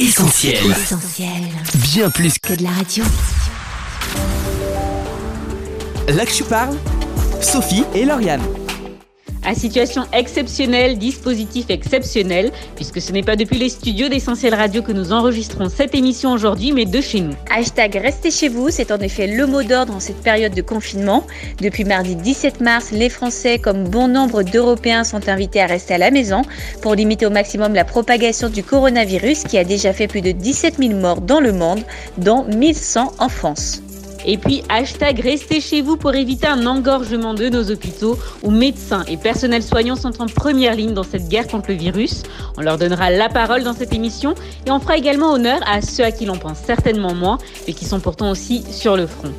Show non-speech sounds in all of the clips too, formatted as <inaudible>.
Essentiel. Essentiel. Bien plus que Que de la radio. là que je parle, Sophie et Lauriane. À situation exceptionnelle, dispositif exceptionnel, puisque ce n'est pas depuis les studios d'Essentiel Radio que nous enregistrons cette émission aujourd'hui, mais de chez nous. Hashtag Restez chez vous, c'est en effet le mot d'ordre en cette période de confinement. Depuis mardi 17 mars, les Français, comme bon nombre d'Européens, sont invités à rester à la maison pour limiter au maximum la propagation du coronavirus qui a déjà fait plus de 17 000 morts dans le monde, dont 1100 en France. Et puis, hashtag Restez chez vous pour éviter un engorgement de nos hôpitaux où médecins et personnels soignants sont en première ligne dans cette guerre contre le virus. On leur donnera la parole dans cette émission et on fera également honneur à ceux à qui l'on pense certainement moins, mais qui sont pourtant aussi sur le front.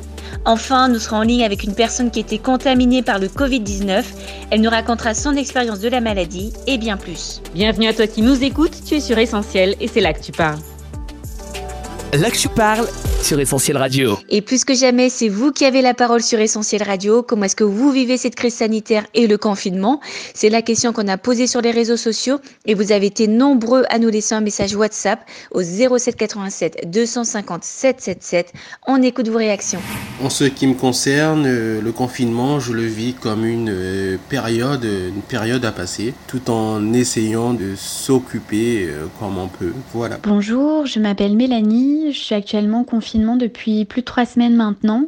Enfin, nous serons en ligne avec une personne qui était contaminée par le Covid-19. Elle nous racontera son expérience de la maladie et bien plus. Bienvenue à toi qui nous écoutes, tu es sur Essentiel et c'est là que tu parles. Là que je parle sur Essentiel Radio. Et plus que jamais, c'est vous qui avez la parole sur Essentiel Radio. Comment est-ce que vous vivez cette crise sanitaire et le confinement? C'est la question qu'on a posée sur les réseaux sociaux et vous avez été nombreux à nous laisser un message WhatsApp au 07 87 250 777. On écoute vos réactions. En ce qui me concerne, euh, le confinement, je le vis comme une euh, période, une période à passer, tout en essayant de s'occuper euh, comme on peut. Voilà. Bonjour, je m'appelle Mélanie, je suis actuellement en confinement depuis plus de trois semaines maintenant,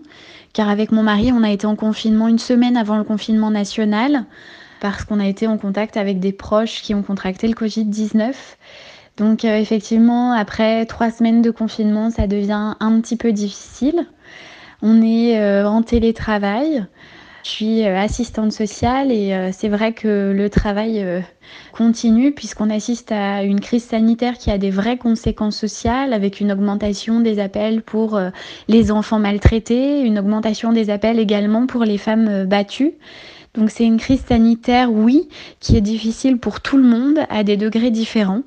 car avec mon mari, on a été en confinement une semaine avant le confinement national, parce qu'on a été en contact avec des proches qui ont contracté le Covid-19. Donc euh, effectivement, après trois semaines de confinement, ça devient un petit peu difficile. On est euh, en télétravail. Je suis euh, assistante sociale et euh, c'est vrai que le travail euh, continue puisqu'on assiste à une crise sanitaire qui a des vraies conséquences sociales avec une augmentation des appels pour les enfants maltraités, une augmentation des appels également pour les femmes battues. Donc c'est une crise sanitaire, oui, qui est difficile pour tout le monde à des degrés différents.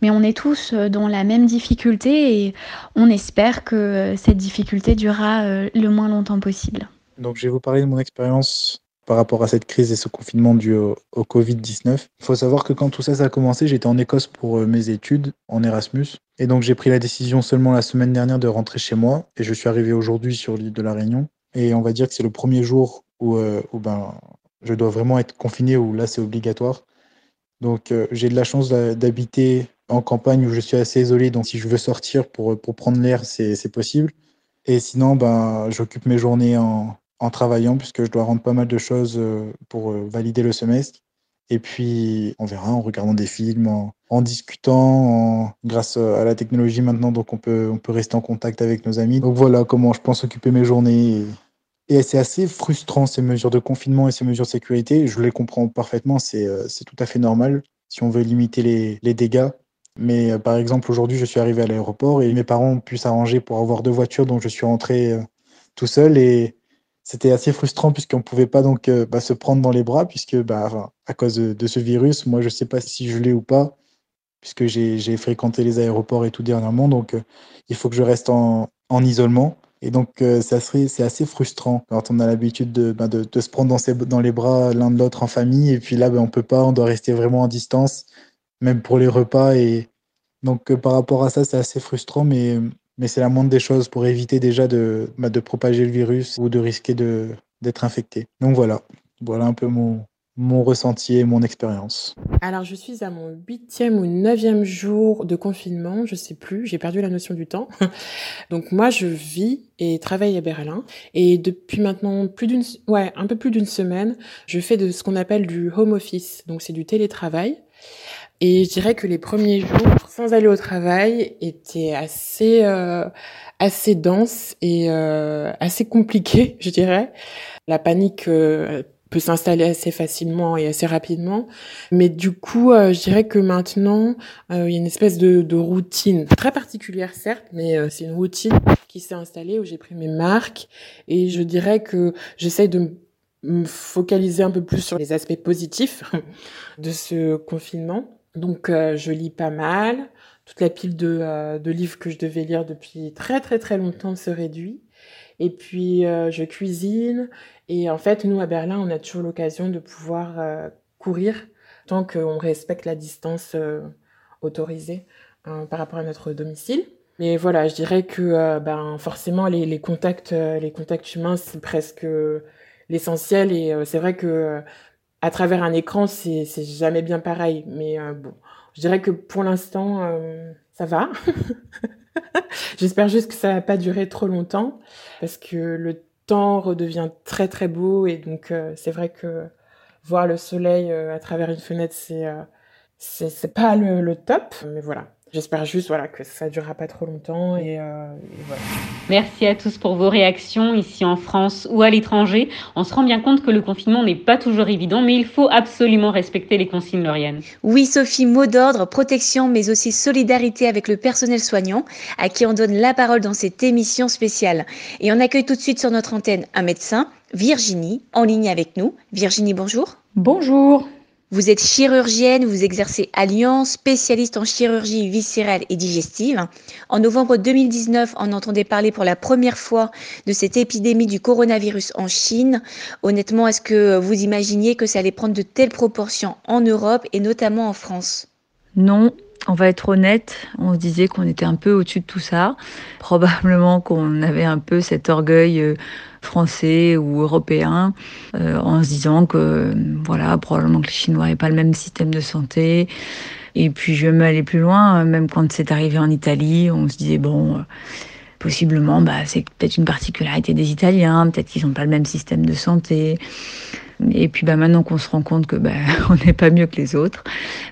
Mais on est tous dans la même difficulté et on espère que cette difficulté durera le moins longtemps possible. Donc, je vais vous parler de mon expérience par rapport à cette crise et ce confinement dû au, au Covid-19. Il faut savoir que quand tout ça, a commencé, j'étais en Écosse pour euh, mes études en Erasmus. Et donc, j'ai pris la décision seulement la semaine dernière de rentrer chez moi. Et je suis arrivé aujourd'hui sur l'île de la Réunion. Et on va dire que c'est le premier jour où, euh, ben, je dois vraiment être confiné, où là, c'est obligatoire. Donc, euh, j'ai de la chance d'habiter en campagne où je suis assez isolé. Donc, si je veux sortir pour, pour prendre l'air, c'est possible. Et sinon, ben, j'occupe mes journées en, en travaillant puisque je dois rendre pas mal de choses euh, pour euh, valider le semestre. Et puis, on verra en regardant des films, en, discutant, grâce à la technologie maintenant, donc on peut, on peut rester en contact avec nos amis. Donc voilà comment je pense occuper mes journées. Et, c'est assez frustrant ces mesures de confinement et ces mesures de sécurité. Je les comprends parfaitement, c'est euh, tout à fait normal si on veut limiter les, les dégâts. Mais euh, par exemple, aujourd'hui, je suis arrivé à l'aéroport et mes parents ont pu s'arranger pour avoir deux voitures, donc je suis rentré euh, tout seul et c'était assez frustrant puisqu'on ne pouvait pas donc euh, bah, se prendre dans les bras puisque bah, à cause de, ce virus, moi je ne sais pas si je l'ai ou pas puisque j'ai fréquenté les aéroports et tout dernièrement, donc euh, il faut que je reste en, en isolement. Et donc euh, c'est assez frustrant quand on a l'habitude de, bah, se prendre dans, les bras l'un de l'autre en famille et puis là on peut pas, on doit rester vraiment en distance, même pour les repas et donc par rapport à ça c'est assez frustrant mais mais c'est la moindre des choses pour éviter déjà de, bah, de propager le virus ou de risquer d'être infecté. Donc voilà, voilà un peu mon, mon ressenti et mon expérience. Alors, je suis à mon huitième ou neuvième jour de confinement, je sais plus, j'ai perdu la notion du temps. <laughs> Donc moi, je vis et travaille à Berlin, et depuis maintenant plus d'une, ouais, un peu plus d'une semaine, je fais de ce qu'on appelle du home office, donc c'est du télétravail. Et je dirais que les premiers jours, sans aller au travail, étaient assez, euh, assez denses et euh, assez compliqués, <laughs> je dirais. La panique euh, peut s'installer assez facilement et assez rapidement. Mais du coup, euh, je dirais que maintenant, euh, il y a une espèce de, de routine très particulière, certes, mais euh, c'est une routine qui s'est installée où j'ai pris mes marques. Et je dirais que j'essaye de me focaliser un peu plus sur les aspects positifs <laughs> de ce confinement. Donc, euh, je lis pas mal. Toute la pile de, euh, de livres que je devais lire depuis très très très longtemps se réduit. Et puis, euh, je cuisine. Et en fait, nous, à Berlin, on a toujours l'occasion de pouvoir courir tant qu'on respecte la distance autorisée. hein, par rapport à notre domicile. Mais voilà, je dirais que ben, forcément, les contacts, les contacts humains, c'est presque l'essentiel. Et c'est vrai que à travers un écran, c'est jamais bien pareil. Mais bon, je dirais que pour l'instant, ça va. <laughs> J'espère juste que ça va pas durer trop longtemps parce que le temps redevient très très beau et donc euh, c'est vrai que voir le soleil euh, à travers une fenêtre c'est euh, c'est pas le top mais voilà J'espère juste voilà, que ça ne durera pas trop longtemps. Euh, et, voilà. Merci à tous pour vos réactions ici en France ou à l'étranger. On se rend bien compte que le confinement n'est pas toujours évident, mais il faut absolument respecter les consignes, Lauriane. Oui, Sophie, mot d'ordre, protection, mais aussi solidarité avec le personnel soignant, à qui on donne la parole dans cette émission spéciale. Et on accueille tout de suite sur notre antenne un médecin, Virginie, en ligne avec nous. Virginie, bonjour. Bonjour. Vous êtes chirurgienne, vous exercez à Lyon, spécialiste en chirurgie viscérale et digestive. En novembre 2019, on entendait parler pour la première fois de cette épidémie du coronavirus en Chine. Honnêtement, est-ce que vous imaginiez que ça allait prendre de telles proportions en Europe et notamment en France? Non, on va être honnête, on se disait qu'on était un peu au-dessus de tout ça. Probablement qu'on avait un peu cet orgueil euh, français ou européen euh, en se disant que voilà, probablement que les Chinois n'avaient pas le même système de santé. Et puis je vais même aller plus loin, même quand c'est arrivé en Italie, on se disait bon, euh, possiblement, bah, c'est peut-être une particularité des Italiens, peut-être qu'ils n'ont pas le même système de santé. Et puis bah, maintenant qu'on se rend compte que bah, <laughs> on n'est pas mieux que les autres,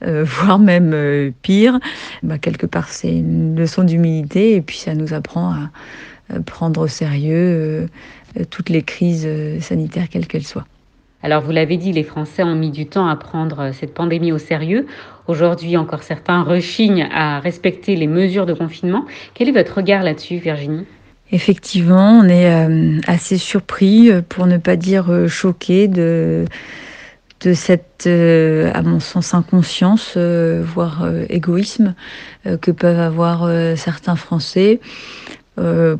euh, voire même euh, pire, bah, quelque part c'est une leçon d'humilité et puis ça nous apprend à, prendre au sérieux euh, toutes les crises sanitaires quelles qu'elles soient. Alors vous l'avez dit, les Français ont mis du temps à prendre cette pandémie au sérieux. Aujourd'hui encore certains rechignent à respecter les mesures de confinement. Quel est votre regard là-dessus, Virginie? Effectivement, on est euh, assez surpris, euh, pour ne pas dire euh, choqué, de, de cette, à mon sens, inconscience, voire égoïsme que peuvent avoir certains Français.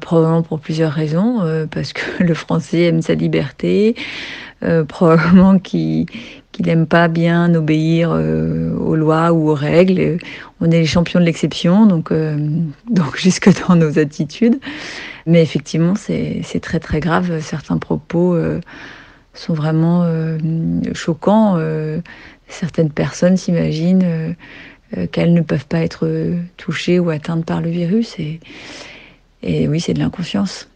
Probablement pour plusieurs raisons, parce que <laughs> le français aime sa liberté, probablement qu'il n'aime pas bien obéir aux lois ou aux règles. On est les champions de l'exception, donc, <laughs> donc jusque dans nos attitudes. Mais effectivement, c'est très très grave. Certains propos euh, sont vraiment euh, choquants. Euh, certaines personnes s'imaginent qu'elles ne peuvent pas être touchées ou atteintes par le virus. Et, et oui, c'est de l'inconscience.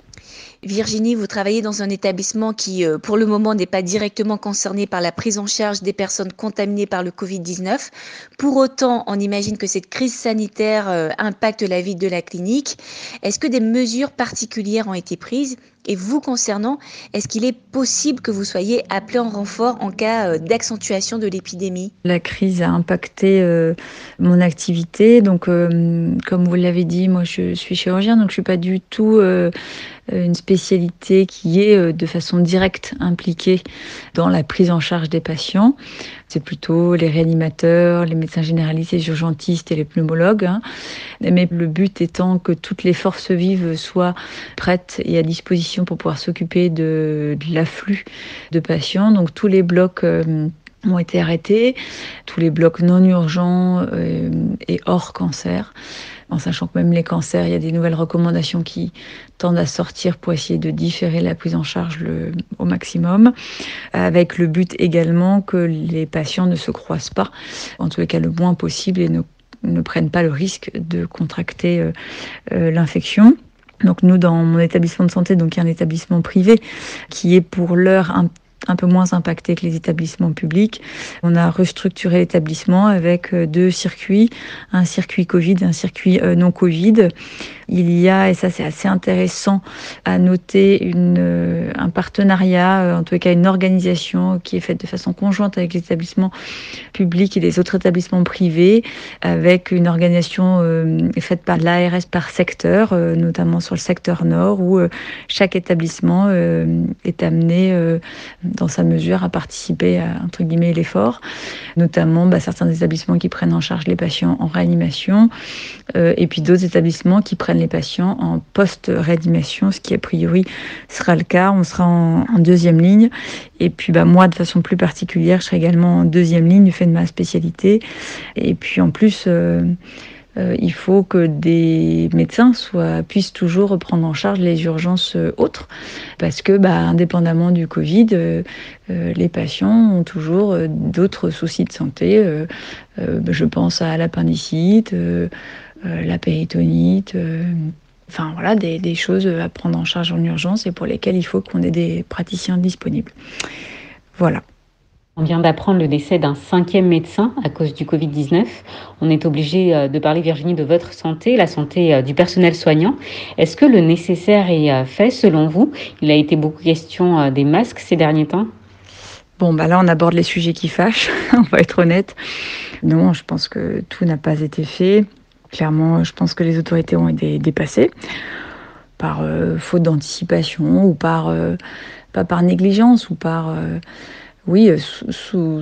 Virginie, vous travaillez dans un établissement qui, euh, pour le moment, n'est pas directement concerné par la prise en charge des personnes contaminées par le Covid-19. Pour autant, on imagine que cette crise sanitaire euh, impacte la vie de la clinique. Est-ce que des mesures particulières ont été prises et vous concernant, est-ce qu'il est possible que vous soyez appelé en renfort en cas euh, d'accentuation de l'épidémie? La crise a impacté mon activité. Donc, comme vous l'avez dit, moi je suis chirurgien, donc je suis pas du tout euh, une spécialité qui est euh, de façon directe impliquée dans la prise en charge des patients. C'est plutôt les réanimateurs, les médecins généralistes, les urgentistes et les pneumologues. Hein. Mais le but étant que toutes les forces vives soient prêtes et à disposition pour pouvoir s'occuper de, l'afflux de patients. Donc tous les blocs euh, ont été arrêtés, tous les blocs non urgents et hors cancer en sachant que même les cancers, il y a des nouvelles recommandations qui tendent à sortir pour essayer de différer la prise en charge au maximum, avec le but également que les patients ne se croisent pas, en tous les cas le moins possible, et ne, ne prennent pas le risque de contracter euh, euh, l'infection. Donc nous, dans mon établissement de santé, donc un établissement privé qui est pour l'heure un un peu moins impacté que les établissements publics. On a restructuré l'établissement avec euh, deux circuits, un circuit Covid et un circuit euh, non Covid. Il y a, et ça c'est assez intéressant à noter, euh, un partenariat, en tout cas une organisation qui est faite de façon conjointe avec l'établissement public et les autres établissements privés, avec une organisation faite par l'ARS par secteur, notamment sur le secteur nord, où chaque établissement est amené dans sa mesure à participer à entre guillemets l'effort, notamment bah, certains établissements qui prennent en charge les patients en réanimation euh, et puis d'autres établissements qui prennent les patients en post-réanimation, ce qui a priori sera le cas. On sera en, deuxième ligne et puis bah, moi de façon plus particulière, je serai également en deuxième ligne du fait de ma spécialité et puis en plus euh, euh, il faut que des médecins soient, puissent toujours prendre en charge les urgences euh, autres, parce que, bah, indépendamment du Covid, euh, les patients ont toujours d'autres soucis de santé. je pense à l'appendicite, la péritonite. Enfin voilà, des, des, choses à prendre en charge en urgence et pour lesquelles il faut qu'on ait des praticiens disponibles. Voilà. On vient d'apprendre le décès d'un cinquième médecin à cause du Covid-19. On est obligé euh, de parler, Virginie, de votre santé, la santé euh, du personnel soignant. Est-ce que le nécessaire est euh, fait selon vous? Il a été beaucoup question des masques ces derniers temps. Bon, bah là, on aborde les sujets qui fâchent, <laughs> on va être honnête. Non, je pense que tout n'a pas été fait. Clairement, je pense que les autorités ont été dépassées par faute d'anticipation ou par, pas par négligence ou par oui, euh,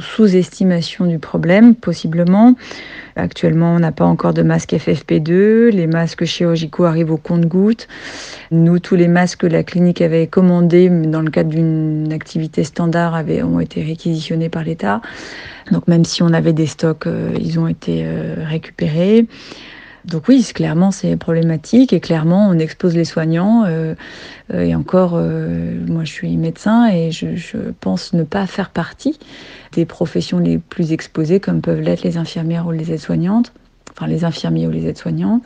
sous-estimation du problème, possiblement. Actuellement, on n'a pas encore de masque FFP2. Les masques chirurgicaux arrivent au compte-gouttes. Nous, tous les masques que la clinique avait commandés dans le cadre d'une activité standard avaient, ont été réquisitionnés par l'État. Donc, même si on avait des stocks, euh, ils ont été euh, récupérés. Donc oui, clairement, c'est problématique et clairement, on expose les soignants. Euh, euh, et encore, euh, moi, je suis médecin et je, pense ne pas faire partie des professions les plus exposées, comme peuvent l'être les infirmières ou les aides-soignantes, enfin les infirmiers ou les aides-soignants.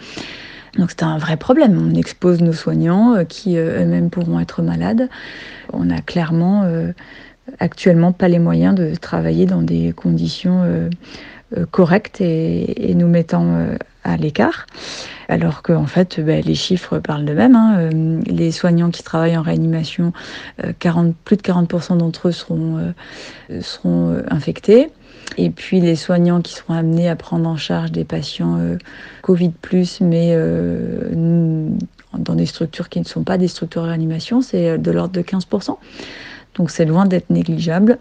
Donc c'est un vrai problème. On expose nos soignants qui eux-mêmes pourront être malades. On n'a clairement actuellement pas les moyens de travailler dans des conditions correctes et, nous mettant à l'écart. Alors qu'en fait, ben, les chiffres parlent d'eux-mêmes. Hein. Euh, les soignants qui travaillent en réanimation, 40, euh, plus de 40% d'entre eux seront, euh, infectés. Et puis les soignants qui seront amenés à prendre en charge des patients Covid, mais dans des structures qui ne sont pas des structures de réanimation, c'est de l'ordre de 15%. Donc c'est loin d'être négligeable.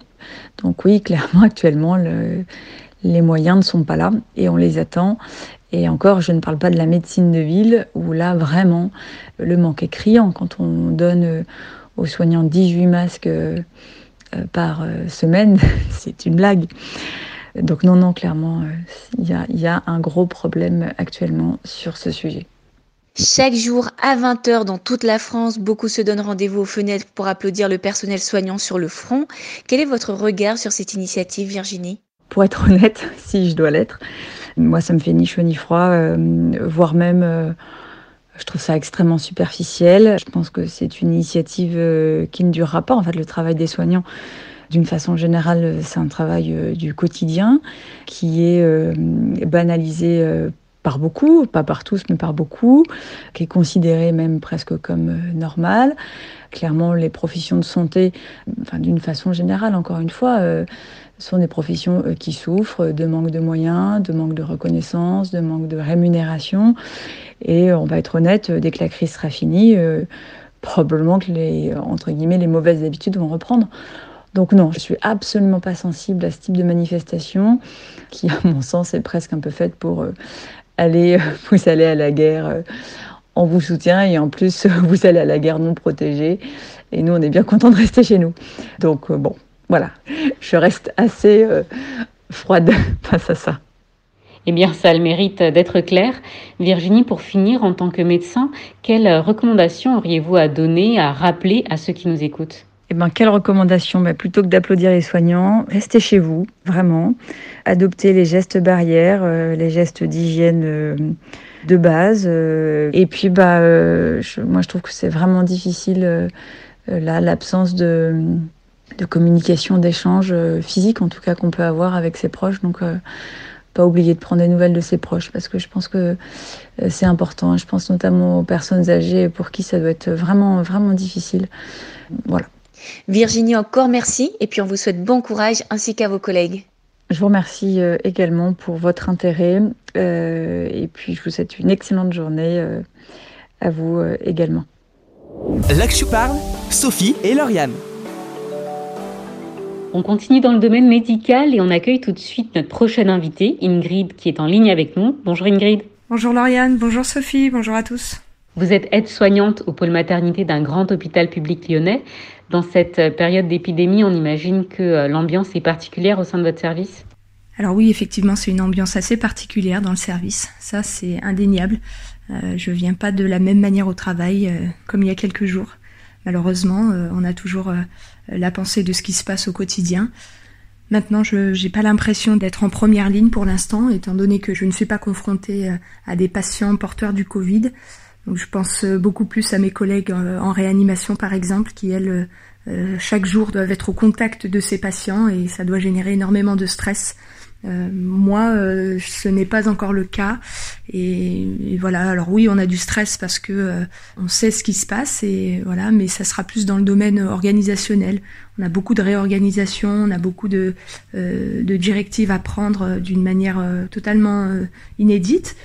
Donc oui, clairement, actuellement, le, les moyens ne sont pas là et on les attend. Et encore, je ne parle pas de la médecine de ville, où là, vraiment, le manque est criant. Quand on donne euh, aux soignants 18 masques euh, euh, par semaine, <laughs> c'est une blague. Donc non, non, clairement, il y, a, un gros problème actuellement sur ce sujet. Chaque jour à 20h dans toute la France, beaucoup se donnent rendez-vous aux fenêtres pour applaudir le personnel soignant sur le front. Quel est votre regard sur cette initiative, Virginie? Pour être honnête, <laughs> si je dois l'être, moi, ça me fait ni chaud ni froid, euh, voire même, euh, je trouve ça extrêmement superficiel. Je pense que c'est une initiative euh, qui ne durera pas. En fait, le travail des soignants, d'une façon générale, c'est un travail du quotidien qui est banalisé par beaucoup, pas par tous, mais par beaucoup, qui est considéré même presque comme normal. Clairement, les professions de santé, enfin, d'une façon générale, encore une fois, sont des professions euh, qui souffrent de manque de moyens, de manque de reconnaissance, de manque de rémunération. Et on va être honnête, euh, dès que la crise sera finie, euh, probablement que les, entre guillemets, les mauvaises habitudes vont reprendre. Donc non, je suis absolument pas sensible à ce type de manifestation, qui à mon sens est presque un peu faite pour aller, <laughs> vous allez à la guerre, on vous soutient et en plus <laughs> vous allez à la guerre non protégée. Et nous, on est bien contents de rester chez nous. Donc bon, voilà, je reste assez euh, froide <laughs> face à ça. Eh bien, ça a le mérite d'être clair. Virginie, pour finir, en tant que médecin, quelles recommandations auriez-vous à donner, à rappeler à ceux qui nous écoutent? Eh bien, quelle recommandation bah, Plutôt que d'applaudir les soignants, restez chez vous, vraiment. Adoptez les gestes barrières, euh, les gestes d'hygiène euh, de base. et puis, bah, moi, je trouve que c'est vraiment difficile, là, l'absence de de communication, d'échange euh, physique, en tout cas, qu'on peut avoir avec ses proches. Donc, euh, pas oublier de prendre des nouvelles de ses proches, parce que je pense que euh, c'est important. Je pense notamment aux personnes âgées pour qui ça doit être vraiment, vraiment difficile. Voilà. Virginie, encore merci, et puis on vous souhaite bon courage, ainsi qu'à vos collègues. Je vous remercie également pour votre intérêt, et puis je vous souhaite une excellente journée à vous également. Là que je parle, Sophie et Lauriane. On continue dans le domaine médical et on accueille tout de suite notre prochaine invitée, Ingrid, qui est en ligne avec nous. Bonjour Ingrid. Bonjour Lauriane, bonjour Sophie, bonjour à tous. Vous êtes aide-soignante au pôle maternité d'un grand hôpital public lyonnais. Dans cette période d'épidémie, on imagine que euh, l'ambiance est particulière au sein de votre service? Alors oui, effectivement, c'est une ambiance assez particulière dans le service. Ça, c'est indéniable. Euh, je viens pas de la même manière au travail euh, comme il y a quelques jours. Malheureusement, euh, on a toujours euh, la pensée de ce qui se passe au quotidien. Maintenant, je n'ai pas l'impression d'être en première ligne pour l'instant, étant donné que je ne suis pas confrontée euh, à des patients porteurs du Covid. Donc, je pense beaucoup plus à mes collègues en réanimation, par exemple, qui, elles, chaque jour doivent être au contact de ces patients et ça doit générer énormément de stress euh, moi, euh, ce n'est pas encore le cas. Et, voilà. Alors oui, on a du stress parce que euh, on sait ce qui se passe et voilà, mais ça sera plus dans le domaine organisationnel. On a beaucoup de réorganisation, on a beaucoup de, de directives à prendre d'une manière totalement inédite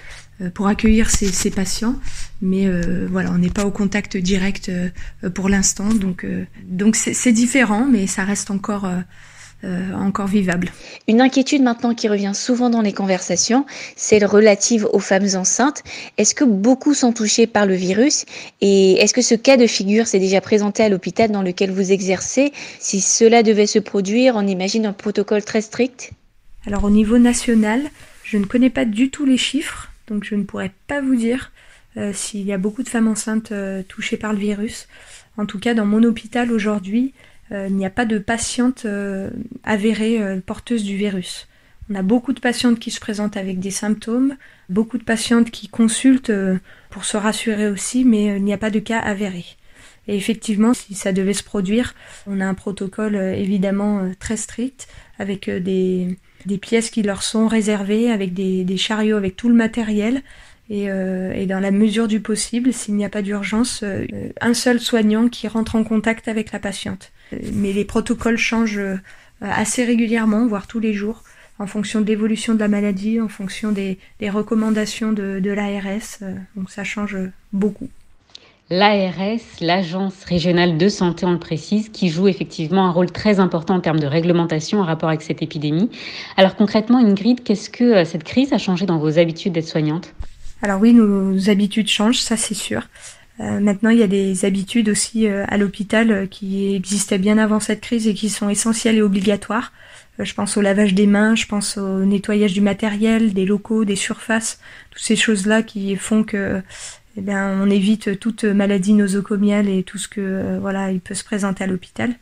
pour accueillir ces, ces patients. Mais voilà, on n'est pas au contact direct pour l'instant, donc donc c'est différent, mais ça reste encore euh, encore vivable. Une inquiétude maintenant qui revient souvent dans les conversations, celle relative aux femmes enceintes. Est-ce que beaucoup sont touchés par le virus? Et est-ce que ce cas de figure s'est déjà présenté à l'hôpital dans lequel vous exercez? Si cela devait se produire, on imagine un protocole très strict? Alors au niveau national, je ne connais pas du tout les chiffres, donc je ne pourrais pas vous dire euh, s'il y a beaucoup de femmes enceintes euh, touchées par le virus. En tout cas, dans mon hôpital aujourd'hui, euh, il n'y a pas de patiente avérée porteuse du virus. On a beaucoup de patientes qui se présentent avec des symptômes, beaucoup de patientes qui consultent pour se rassurer aussi, mais il n'y a pas de cas avéré. Et effectivement, si ça devait se produire, on a un protocole évidemment très strict avec des, des pièces qui leur sont réservées, avec des, chariots, avec tout le matériel. Et, euh, et, dans la mesure du possible, s'il n'y a pas d'urgence, un seul soignant qui rentre en contact avec la patiente. Mais les protocoles changent euh, assez régulièrement, voire tous les jours, en fonction de l'évolution de la maladie, en fonction des, recommandations de, l'ARS. Euh, donc ça change beaucoup. L'ARS, l'Agence régionale de santé, on le précise, qui joue effectivement un rôle très important en termes de réglementation en rapport avec cette épidémie. Alors concrètement, Ingrid, qu'est-ce que euh, cette crise a changé dans vos habitudes d'être soignante? Alors oui, nos habitudes changent, ça c'est sûr. Euh, maintenant, il y a des habitudes aussi euh, à l'hôpital qui existaient bien avant cette crise et qui sont essentielles et obligatoires. je pense au lavage des mains, je pense au nettoyage du matériel, des locaux, des surfaces, toutes ces choses-là qui font que eh bien, on évite toute maladie nosocomiale et tout ce que voilà, il peut se présenter à l'hôpital.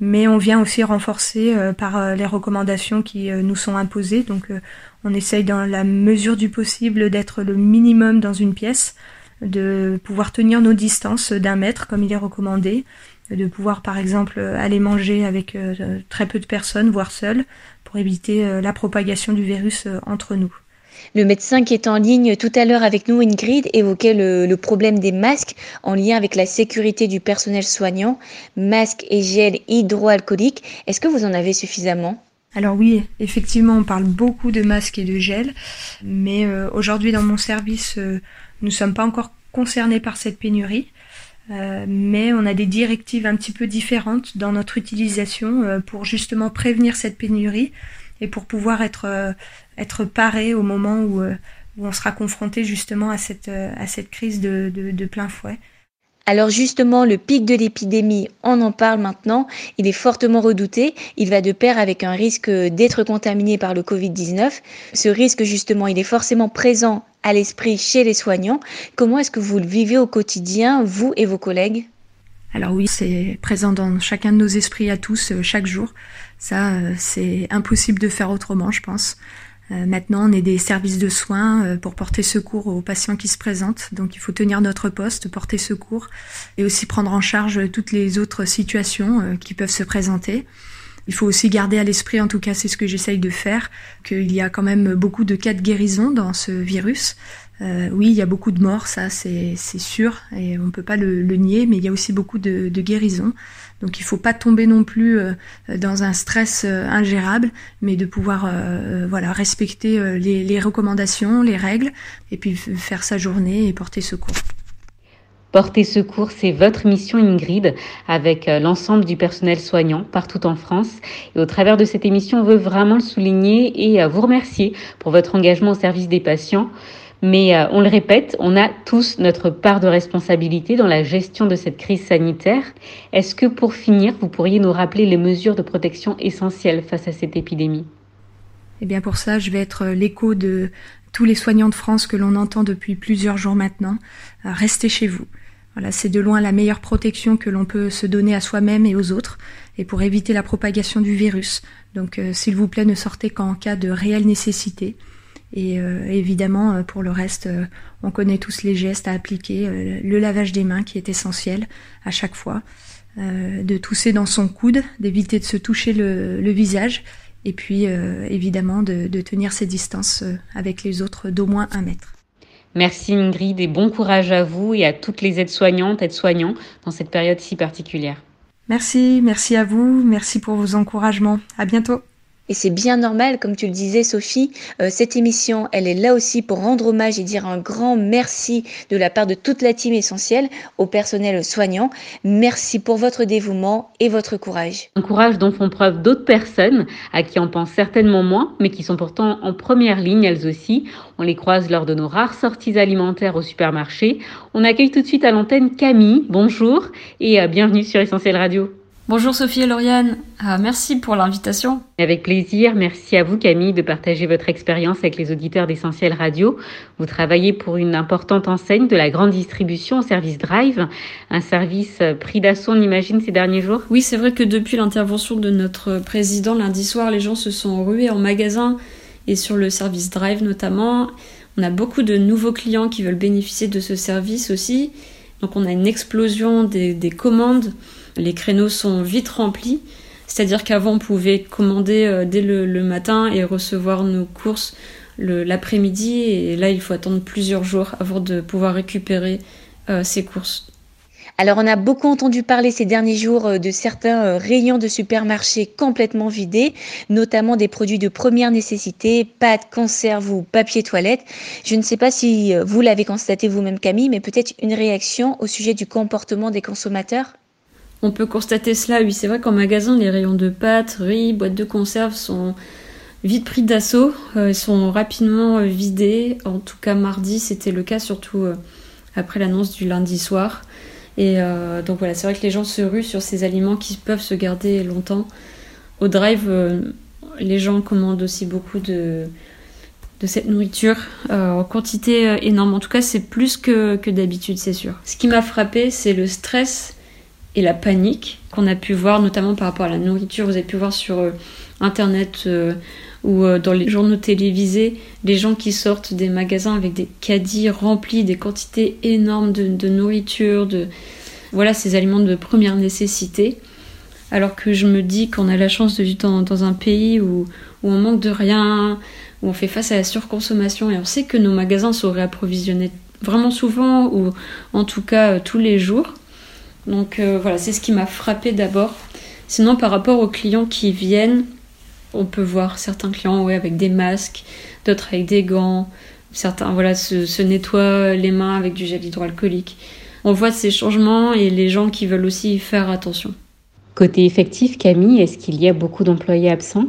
Mais on vient aussi renforcer par les recommandations qui nous sont imposées. Donc, on essaye dans la mesure du possible d'être le minimum dans une pièce de pouvoir tenir nos distances d'un mètre comme il est recommandé, de pouvoir par exemple aller manger avec euh, très peu de personnes, voire seul, pour éviter euh, la propagation du virus euh, entre nous. Le médecin qui est en ligne tout à l'heure avec nous, Ingrid, évoquait le, problème des masques en lien avec la sécurité du personnel soignant, masques et gel hydroalcoolique. Est-ce que vous en avez suffisamment? Alors oui, effectivement, on parle beaucoup de masques et de gel, mais aujourd'hui dans mon service, nous ne sommes pas encore concernés par cette pénurie, euh, mais on a des directives un petit peu différentes dans notre utilisation euh, pour justement prévenir cette pénurie et pour pouvoir être, euh, être paré au moment où, où, on sera confronté justement à cette, à cette crise de, de, de plein fouet. Alors justement, le pic de l'épidémie, on en parle maintenant, il est fortement redouté, il va de pair avec un risque d'être contaminé par le Covid-19. Ce risque justement, il est forcément présent à l'esprit chez les soignants. Comment est-ce que vous le vivez au quotidien, vous et vos collègues? Alors oui, c'est présent dans chacun de nos esprits à tous, euh, chaque jour. Ça, euh, c'est impossible de faire autrement, je pense. Euh, maintenant, on est des services de soins euh, pour porter secours aux patients qui se présentent. Donc, il faut tenir notre poste, porter secours et aussi prendre en charge toutes les autres situations euh, qui peuvent se présenter. Il faut aussi garder à l'esprit, en tout cas c'est ce que j'essaye de faire, qu'il y a quand même beaucoup de cas de guérison dans ce virus. Euh, oui, il y a beaucoup de morts, ça c'est sûr, et on ne peut pas le, le, nier, mais il y a aussi beaucoup de, de guérison. Donc il ne faut pas tomber non plus euh, dans un stress euh, ingérable, mais de pouvoir euh, voilà respecter les, les recommandations, les règles, et puis faire sa journée et porter secours. Porter secours, c'est votre mission Ingrid, avec l'ensemble du personnel soignant partout en France. Et au travers de cette émission, on veut vraiment le souligner et vous remercier pour votre engagement au service des patients. Mais euh, on le répète, on a tous notre part de responsabilité dans la gestion de cette crise sanitaire. Est-ce que pour finir, vous pourriez nous rappeler les mesures de protection essentielles face à cette épidémie? Eh bien pour ça, je vais être l'écho de tous les soignants de France que l'on entend depuis plusieurs jours maintenant. Restez chez vous. Voilà, c'est de loin la meilleure protection que l'on peut se donner à soi-même et aux autres, et pour éviter la propagation du virus. Donc, euh, s'il vous plaît, ne sortez qu'en cas de réelle nécessité. Et euh, évidemment, euh, pour le reste, on connaît tous les gestes à appliquer. le lavage des mains qui est essentiel à chaque fois. de tousser dans son coude, d'éviter de se toucher le, visage. Et puis, évidemment, de, de tenir ses distances avec les autres d'au moins un mètre. Merci Ingrid et bon courage à vous et à toutes les aides-soignantes, aides-soignants dans cette période si particulière. Merci, merci à vous, merci pour vos encouragements. À bientôt. Et c'est bien normal, comme tu le disais Sophie, euh, cette émission, elle est là aussi pour rendre hommage et dire un grand merci de la part de toute la team essentielle au personnel soignant. Merci pour votre dévouement et votre courage. Un courage dont font preuve d'autres personnes, à qui on pense certainement moins, mais qui sont pourtant en première ligne elles aussi. On les croise lors de nos rares sorties alimentaires au supermarché. On accueille tout de suite à l'antenne Camille. Bonjour et euh, bienvenue sur Essentiel Radio. Bonjour Sophie et Lauriane, ah, merci pour l'invitation. Avec plaisir, merci à vous Camille de partager votre expérience avec les auditeurs d'Essentiel Radio. Vous travaillez pour une importante enseigne de la grande distribution au service Drive, un service pris d'assaut on imagine ces derniers jours Oui, c'est vrai que depuis l'intervention de notre président lundi soir, les gens se sont rués en magasin et sur le service Drive notamment. On a beaucoup de nouveaux clients qui veulent bénéficier de ce service aussi. Donc on a une explosion des, des commandes les créneaux sont vite remplis. C'est-à-dire qu'avant, on pouvait commander euh, dès le, matin et recevoir nos courses l'après-midi. Et là, il faut attendre plusieurs jours avant de pouvoir récupérer euh, ces courses. Alors on a beaucoup entendu parler ces derniers jours euh, de certains rayons de supermarchés complètement vidés, notamment des produits de première nécessité, pâtes, conserves ou papier toilette. Je ne sais pas si vous l'avez constaté vous-même Camille, mais peut-être une réaction au sujet du comportement des consommateurs? On peut constater cela, oui, c'est vrai qu'en magasin, les rayons de pâtes, riz, boîtes de conserve sont vite pris d'assaut, euh, sont rapidement euh, vidés. En tout cas, mardi, c'était le cas, surtout euh, après l'annonce du lundi soir. Et donc voilà, c'est vrai que les gens se ruent sur ces aliments qui peuvent se garder longtemps. Au drive, les gens commandent aussi beaucoup de, de cette nourriture en quantité énorme. En tout cas, c'est plus que, que d'habitude, c'est sûr. Ce qui m'a frappé, c'est le stress et la panique qu'on a pu voir, notamment par rapport à la nourriture. Vous avez pu voir sur euh, Internet euh, ou euh, dans les journaux télévisés, les gens qui sortent des magasins avec des caddies remplis, des quantités énormes de, nourriture, de voilà ces aliments de première nécessité. Alors que je me dis qu'on a la chance de vivre dans, un pays où, où, on manque de rien, où on fait face à la surconsommation et on sait que nos magasins sont réapprovisionnés vraiment souvent ou en tout cas tous les jours. Donc euh, voilà, c'est ce qui m'a frappé d'abord. Sinon, par rapport aux clients qui viennent, on peut voir certains clients avec des masques, d'autres avec des gants, certains voilà, se, nettoient les mains avec du gel hydroalcoolique. On voit ces changements et les gens qui veulent aussi y faire attention. Côté effectif, Camille, est-ce qu'il y a beaucoup d'employés absents?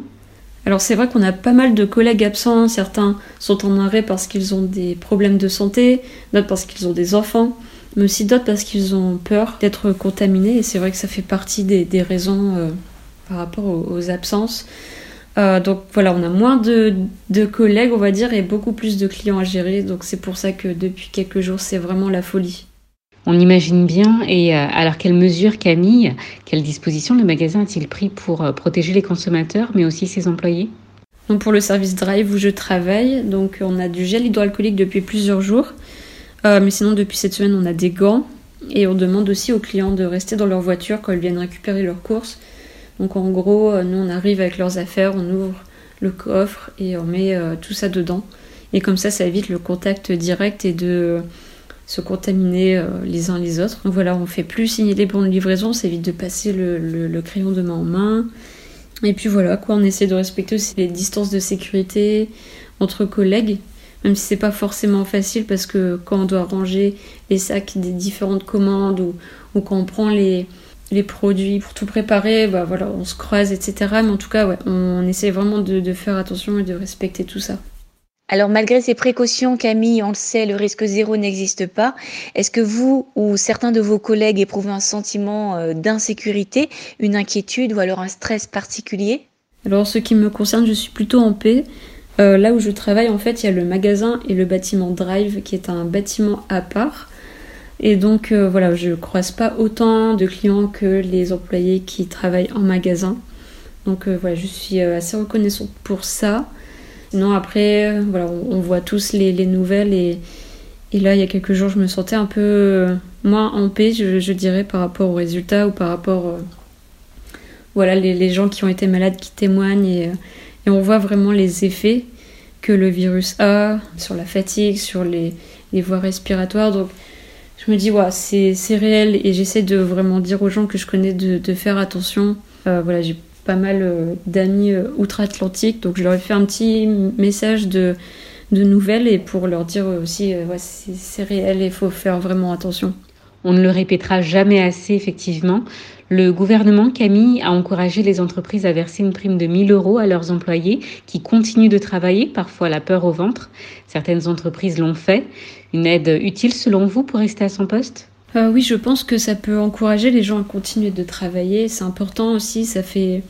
Alors c'est vrai qu'on a pas mal de collègues absents, certains sont en arrêt parce qu'ils ont des problèmes de santé, d'autres parce qu'ils ont des enfants mais aussi d'autres parce qu'ils ont peur d'être contaminés. Et c'est vrai que ça fait partie des, raisons euh, par rapport aux, absences. Euh, donc voilà, on a moins de, collègues, on va dire, et beaucoup plus de clients à gérer. Donc c'est pour ça que depuis quelques jours, c'est vraiment la folie. On imagine bien. Et euh, alors, quelles mesures, Camille, quelles dispositions le magasin a-t-il pris pour protéger les consommateurs, mais aussi ses employés? Donc pour le service drive où je travaille, donc on a du gel hydroalcoolique depuis plusieurs jours. Euh, mais sinon, depuis cette semaine, on a des gants et on demande aussi aux clients de rester dans leur voiture quand ils viennent récupérer leurs courses. Donc en gros, euh, nous on arrive avec leurs affaires, on ouvre le coffre et on met euh, tout ça dedans. Et comme ça, ça évite le contact direct et de se contaminer les uns les autres. Voilà, on fait plus signer les bons de livraison, ça évite de passer le, crayon de main en main. Et puis voilà, quoi, on essaie de respecter aussi les distances de sécurité entre collègues même si c'est pas forcément facile parce que quand on doit ranger les sacs des différentes commandes ou, ou quand on prend les, les produits pour tout préparer, bah voilà, on se croise, etc. Mais en tout cas, ouais, on essaie vraiment de, de faire attention et de respecter tout ça. Alors malgré ces précautions, Camille, on le sait, le risque zéro n'existe pas. Est-ce que vous ou certains de vos collègues éprouvent un sentiment euh, d'insécurité, une inquiétude ou alors un stress particulier? Alors, ce qui me concerne, je suis plutôt en paix. Euh, là où je travaille, en fait, il y a le magasin et le bâtiment Drive, qui est un bâtiment à part. Et donc, euh, voilà, je croise pas autant de clients que les employés qui travaillent en magasin. Donc, euh, voilà, je suis assez reconnaissante pour ça. Sinon, après, voilà, on, voit tous les, nouvelles et, là, il y a quelques jours, je me sentais un peu moins en paix, je, dirais, par rapport aux résultats ou par rapport, voilà, les, gens qui ont été malades qui témoignent et et on voit vraiment les effets que le virus a sur la fatigue, sur les, voies respiratoires. Donc je me dis, ouais, c'est réel et j'essaie de vraiment dire aux gens que je connais de, faire attention. Euh, voilà, j'ai pas mal euh, d'amis euh, outre-Atlantique, donc je leur ai fait un petit message de, de nouvelles et pour leur dire aussi, ouais, c'est réel et il faut faire vraiment attention. On ne le répétera jamais assez, effectivement. Le gouvernement, Camille, a encouragé les entreprises à verser une prime de 1000 euros à leurs employés qui continuent de travailler, parfois la peur au ventre. Certaines entreprises l'ont fait. Une aide utile selon vous pour rester à son poste? Euh, Oui, je pense que ça peut encourager les gens à continuer de travailler. C'est important aussi, ça fait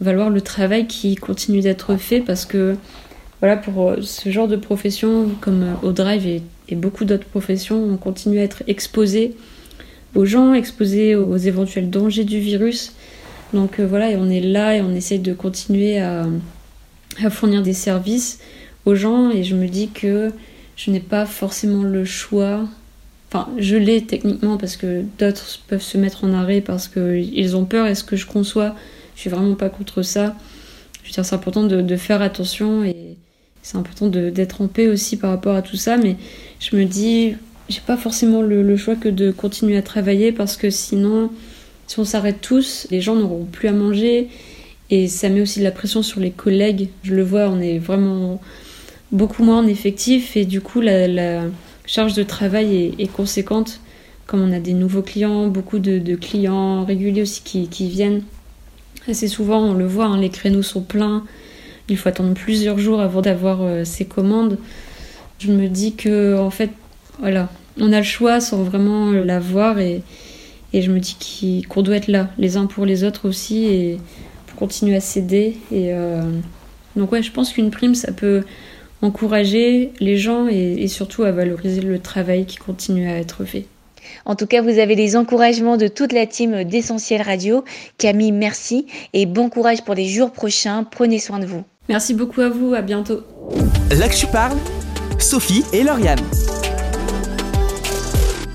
valoir le travail qui continue d'être fait parce que voilà, pour euh, ce genre de profession comme euh, au drive et, et beaucoup d'autres professions, on continue à être exposé aux gens, exposés aux éventuels dangers du virus. Donc euh, voilà, et on est là et on essaie de continuer à, fournir des services aux gens et je me dis que je n'ai pas forcément le choix. Enfin, je l'ai techniquement parce que d'autres peuvent se mettre en arrêt parce qu'ils ont peur et ce que je conçois, je suis vraiment pas contre ça. Je veux dire, c'est important de, de, faire attention et c'est important d'être en paix aussi par rapport à tout ça, mais je me dis, j'ai pas forcément le, choix que de continuer à travailler parce que sinon, si on s'arrête tous, les gens n'auront plus à manger et ça met aussi de la pression sur les collègues. Je le vois, on est vraiment beaucoup moins en effectif et du coup, la, charge de travail est, conséquente. Comme on a des nouveaux clients, beaucoup de, clients réguliers aussi qui, viennent. Assez souvent, on le voit, hein, les créneaux sont pleins. Il faut attendre plusieurs jours avant d'avoir euh, ces commandes. Je me dis que, en fait, voilà, on a le choix sans vraiment l'avoir et, et je me dis qu'on doit être là, les uns pour les autres aussi, et pour continuer à s'aider. Et euh, donc ouais, je pense qu'une prime, ça peut encourager les gens et, surtout à valoriser le travail qui continue à être fait. En tout cas, vous avez les encouragements de toute la team d'Essentiel Radio. Camille, merci et bon courage pour les jours prochains. Prenez soin de vous. Merci beaucoup à vous, à bientôt. Là que je parle, Sophie et Lauriane.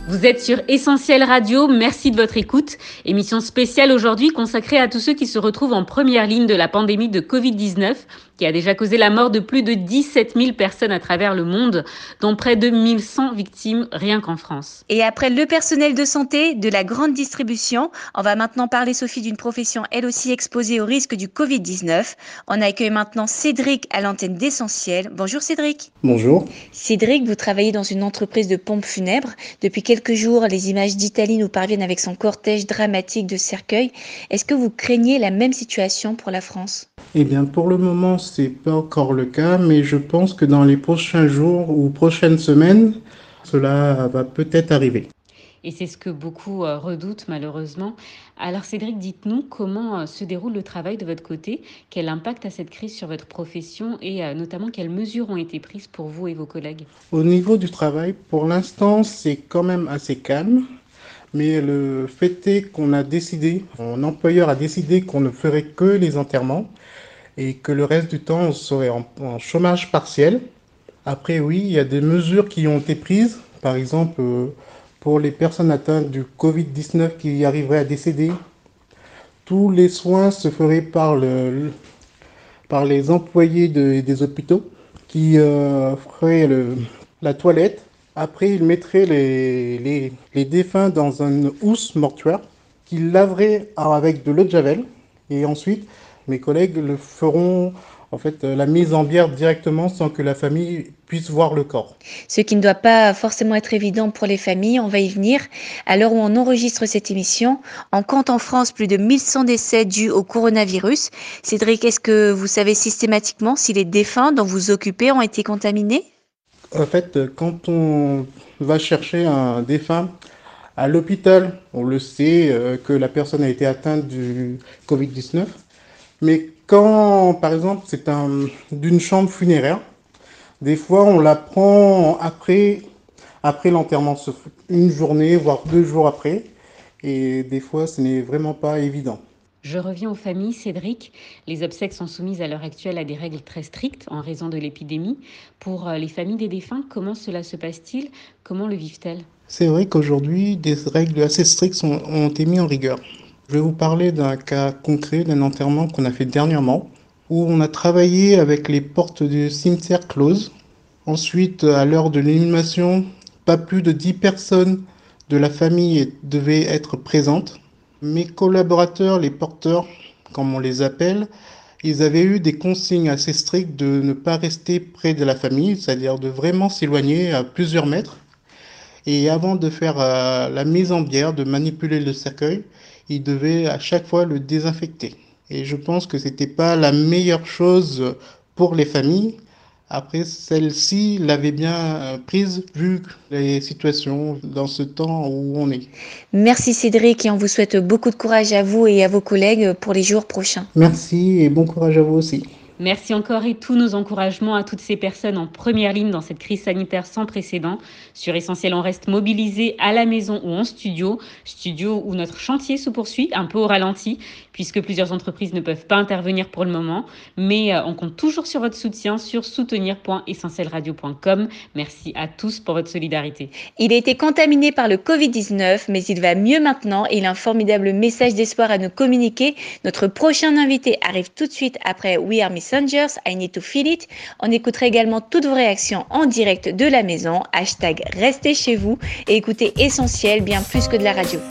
Vous êtes sur Essentiel Radio, merci de votre écoute. Émission spéciale aujourd'hui consacrée à tous ceux qui se retrouvent en première ligne de la pandémie de Covid-19 qui a déjà causé la mort de plus de 17 000 personnes à travers le monde, dont près de 1100 victimes rien qu'en France. Et après le personnel de santé, de la grande distribution, on va maintenant parler, Sophie, d'une profession elle aussi exposée au risque du Covid-19. On accueille maintenant Cédric à l'antenne d'Essentiel. Bonjour Cédric. Bonjour. Cédric, vous travaillez dans une entreprise de pompes funèbres. Depuis quelques jours, les images d'Italie nous parviennent avec son cortège dramatique de cercueils. Est-ce que vous craignez la même situation pour la France? Eh bien, pour le moment, c'est pas encore le cas, mais je pense que dans les prochains jours ou prochaines semaines, cela va peut-être arriver. Et c'est ce que beaucoup euh, redoutent malheureusement. Alors Cédric, dites-nous comment euh, se déroule le travail de votre côté, quel impact a cette crise sur votre profession et euh, notamment quelles mesures ont été prises pour vous et vos collègues? Au niveau du travail, pour l'instant, c'est quand même assez calme. Mais le fait est qu'on a décidé, mon employeur a décidé qu'on ne ferait que les enterrements et que le reste du temps, on serait en, chômage partiel. Après, oui, il y a des mesures qui ont été prises. Par exemple, euh, pour les personnes atteintes du Covid-19 qui arriveraient à décéder, tous les soins se feraient par, le, par les employés des hôpitaux qui euh, feraient la toilette. Après, ils mettraient les, les, les défunts dans une housse mortuaire qu'ils laveraient avec de l'eau de javel. Et ensuite, mes collègues le feront en fait euh, la mise en bière directement sans que la famille puisse voir le corps. Ce qui ne doit pas forcément être évident pour les familles, on va y venir. À l'heure où on enregistre cette émission, on compte en France plus de 1100 décès dus au coronavirus. Cédric, est-ce que vous savez systématiquement si les défunts dont vous occupez ont été contaminés? En fait, quand on va chercher un défunt à l'hôpital, on le sait euh, que la personne a été atteinte du Covid-19. Mais quand, par exemple, c'est un, d'une chambre funéraire, des fois on la prend après, après l'enterrement, une journée, voire deux jours après, et des fois ce n'est vraiment pas évident. Je reviens aux familles, Cédric. Les obsèques sont soumises à l'heure actuelle à des règles très strictes en raison de l'épidémie. Pour euh, les familles des défunts, comment cela se passe-t-il? Comment le vivent-elles? C'est vrai qu'aujourd'hui, des règles assez strictes ont été mises en rigueur. Je vais vous parler d'un cas concret d'un enterrement qu'on a fait dernièrement, où on a travaillé avec les portes du cimetière closes. Ensuite, à l'heure de l'inhumation, pas plus de 10 personnes de la famille devaient être présentes. Mes collaborateurs, les porteurs, comme on les appelle, ils avaient eu des consignes assez strictes de ne pas rester près de la famille, c'est-à-dire de vraiment s'éloigner à plusieurs mètres. Et avant de faire euh, la mise en bière, de manipuler le cercueil, ils devaient à chaque fois le désinfecter. Et je pense que c'était pas la meilleure chose pour les familles après, celle-ci l'avait bien euh, prise vu les situations dans ce temps où on est. Merci Cédric et on vous souhaite beaucoup de courage à vous et à vos collègues pour les jours prochains. Merci et bon courage à vous aussi. Merci encore et tous nos encouragements à toutes ces personnes en première ligne dans cette crise sanitaire sans précédent. Sur Essentiel, on reste mobilisé à la maison ou en studio, studio où notre chantier se poursuit un peu au ralenti puisque plusieurs entreprises ne peuvent pas intervenir pour le moment, mais euh, on compte toujours sur votre soutien sur soutenir.essentielradio.com. Merci à tous pour votre solidarité. Il a été contaminé par le Covid-19, mais il va mieux maintenant et il a un formidable message d'espoir à nous communiquer. Notre prochain invité arrive tout de suite après We Are Messengers, I Need to Feel It. On écoutera également toutes vos réactions en direct de la maison. Hashtag restez chez vous et écoutez Essentiel bien plus que de la radio.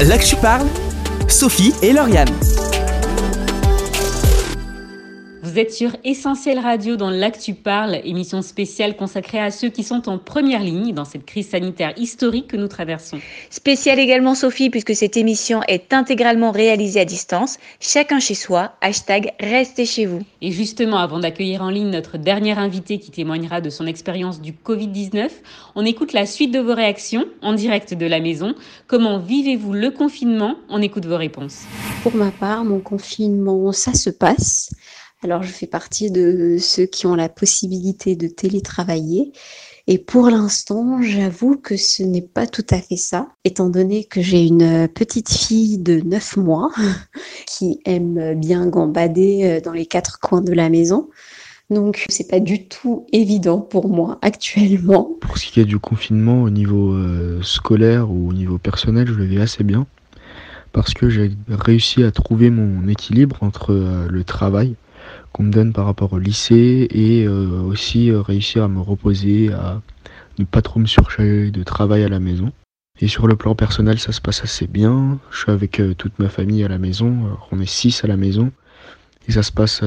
Là que tu parles, Sophie et Lauriane. Vous êtes sur Essentiel Radio dans l'Actu Parle, émission spéciale consacrée à ceux qui sont en première ligne dans cette crise sanitaire historique que nous traversons. Spéciale également Sophie, puisque cette émission est intégralement réalisée à distance, chacun chez soi, hashtag restez chez vous. Et justement, avant d'accueillir en ligne notre dernier invité qui témoignera de son expérience du Covid-19, on écoute la suite de vos réactions en direct de la maison. Comment vivez-vous le confinement? On écoute vos réponses. Pour ma part, mon confinement, ça se passe. Alors, je fais partie de ceux qui ont la possibilité de télétravailler. Et pour l'instant, j'avoue que ce n'est pas tout à fait ça, étant donné que j'ai une petite fille de 9 mois <laughs> qui aime bien gambader euh, dans les quatre coins de la maison. Donc, c'est pas du tout évident pour moi <laughs> actuellement. Pour ce qui est du confinement au niveau euh, scolaire ou au niveau personnel, je le vis assez bien parce que j'ai réussi à trouver mon équilibre entre euh, le travail qu'on me donne par rapport au lycée et euh, aussi euh, réussir à me reposer, à ne pas trop me surcharger de travail à la maison. Et sur le plan personnel, ça se passe assez bien. Je suis avec euh, toute ma famille à la maison. on est six à la maison. Et ça se passe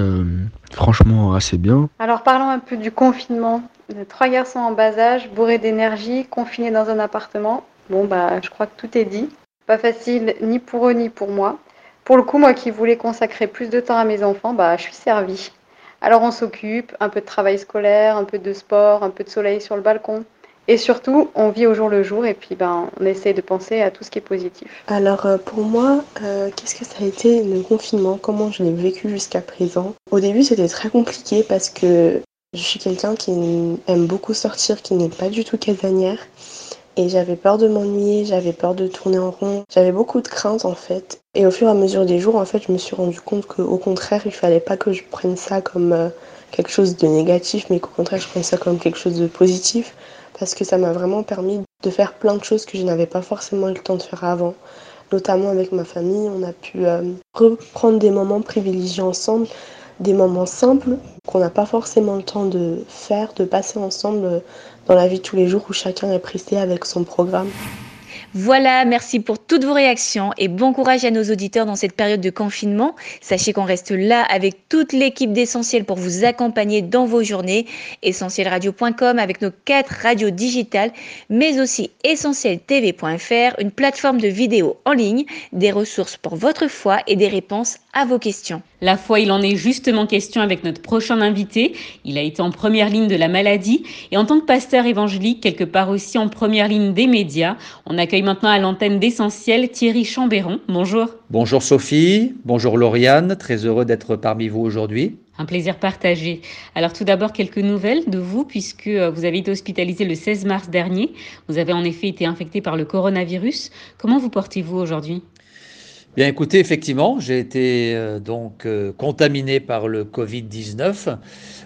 franchement assez bien. Alors parlons un peu du confinement. Trois garçons en bas âge, bourrés d'énergie, confinés dans un appartement. Bon bah je crois que tout est dit. Pas facile ni pour eux ni pour moi. Pour le coup, moi qui voulais consacrer plus de temps à mes enfants, bah, je suis servie. Alors on s'occupe, un peu de travail scolaire, un peu de sport, un peu de soleil sur le balcon. Et surtout, on vit au jour le jour et puis ben, on essaie de penser à tout ce qui est positif. Alors euh, pour moi, euh, qu'est-ce que ça a été le confinement? Comment je l'ai vécu jusqu'à présent? Au début, c'était très compliqué parce que je suis quelqu'un qui aime beaucoup sortir, qui n'est pas du tout casanière. Et j'avais peur de m'ennuyer, j'avais peur de tourner en rond. J'avais beaucoup de craintes en fait. Et au fur et à mesure des jours, en fait, je me suis rendu compte qu'au contraire, il fallait pas que je prenne ça comme euh, quelque chose de négatif, mais qu'au contraire, je prenne ça comme quelque chose de positif. Parce que ça m'a vraiment permis de faire plein de choses que je n'avais pas forcément eu le temps de faire avant. Notamment avec ma famille, on a pu euh, reprendre des moments privilégiés ensemble, des moments simples qu'on n'a pas forcément le temps de faire, de passer ensemble dans la vie de tous les jours où chacun est pressé avec son programme. Voilà, merci pour toutes vos réactions et bon courage à nos auditeurs dans cette période de confinement. Sachez qu'on reste là avec toute l'équipe d'Essentiel pour vous accompagner dans vos journées. Essentielradio.com avec nos quatre radios digitales, mais aussi essentieltv.fr, une plateforme de vidéos en ligne, des ressources pour votre foi et des réponses à vos questions. La foi, il en est justement question avec notre prochain invité. Il a été en première ligne de la maladie et en tant que pasteur évangélique, quelque part aussi en première ligne des médias. On accueille maintenant à l'antenne d'essentiel Thierry Chambéron. Bonjour. Bonjour Sophie, bonjour Lauriane, très heureux d'être parmi vous aujourd'hui. Un plaisir partagé. Alors tout d'abord quelques nouvelles de vous puisque euh, vous avez été hospitalisé le 16 mars dernier. Vous avez en effet été infecté par le coronavirus. Comment vous portez-vous aujourd'hui? Bien écoutez, effectivement, j'ai été euh, donc euh, contaminé par le Covid-19.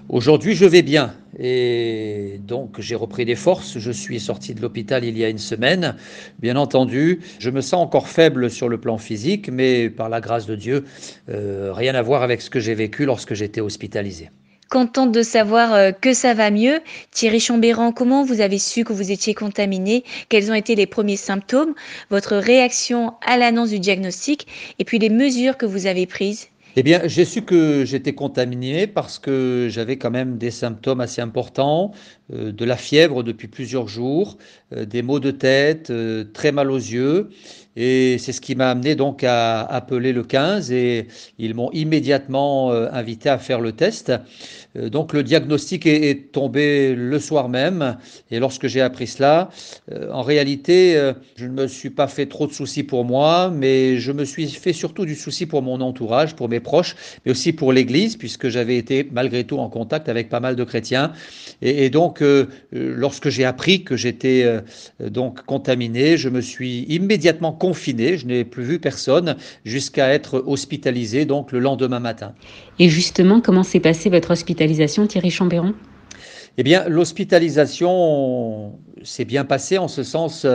Aujourd'hui, je vais bien et donc j'ai repris des forces. Je suis sorti de l'hôpital il y a une semaine. Bien entendu, je me sens encore faible sur le plan physique, mais par la grâce de Dieu, euh, rien à voir avec ce que j'ai vécu lorsque j'étais hospitalisé contente de savoir euh, que ça va mieux. Thierry Chambéran, comment vous avez su que vous étiez contaminé? Quels ont été les premiers symptômes? Votre réaction à l'annonce du diagnostic Et puis les mesures que vous avez prises? Eh bien, j'ai su que j'étais contaminé parce que j'avais quand même des symptômes assez importants, euh, de la fièvre depuis plusieurs jours, euh, des maux de tête, très mal aux yeux. Et c'est ce qui m'a amené donc à appeler le 15 et ils m'ont immédiatement invité à faire le test. Euh, donc le diagnostic est, tombé le soir même et lorsque j'ai appris cela, euh, en réalité, euh, je ne me suis pas fait trop de soucis pour moi, mais je me suis fait surtout du souci pour mon entourage, pour mes proches, mais aussi pour l'Église, puisque j'avais été malgré tout en contact avec pas mal de chrétiens. Et, donc, lorsque j'ai appris que j'étais donc contaminé, je me suis immédiatement confiné. Je n'ai plus vu personne jusqu'à être hospitalisé donc le lendemain matin. Et justement, comment s'est passée votre hospitalisation, Thierry Chambéron eh bien, l'hospitalisation s'est bien passée en ce sens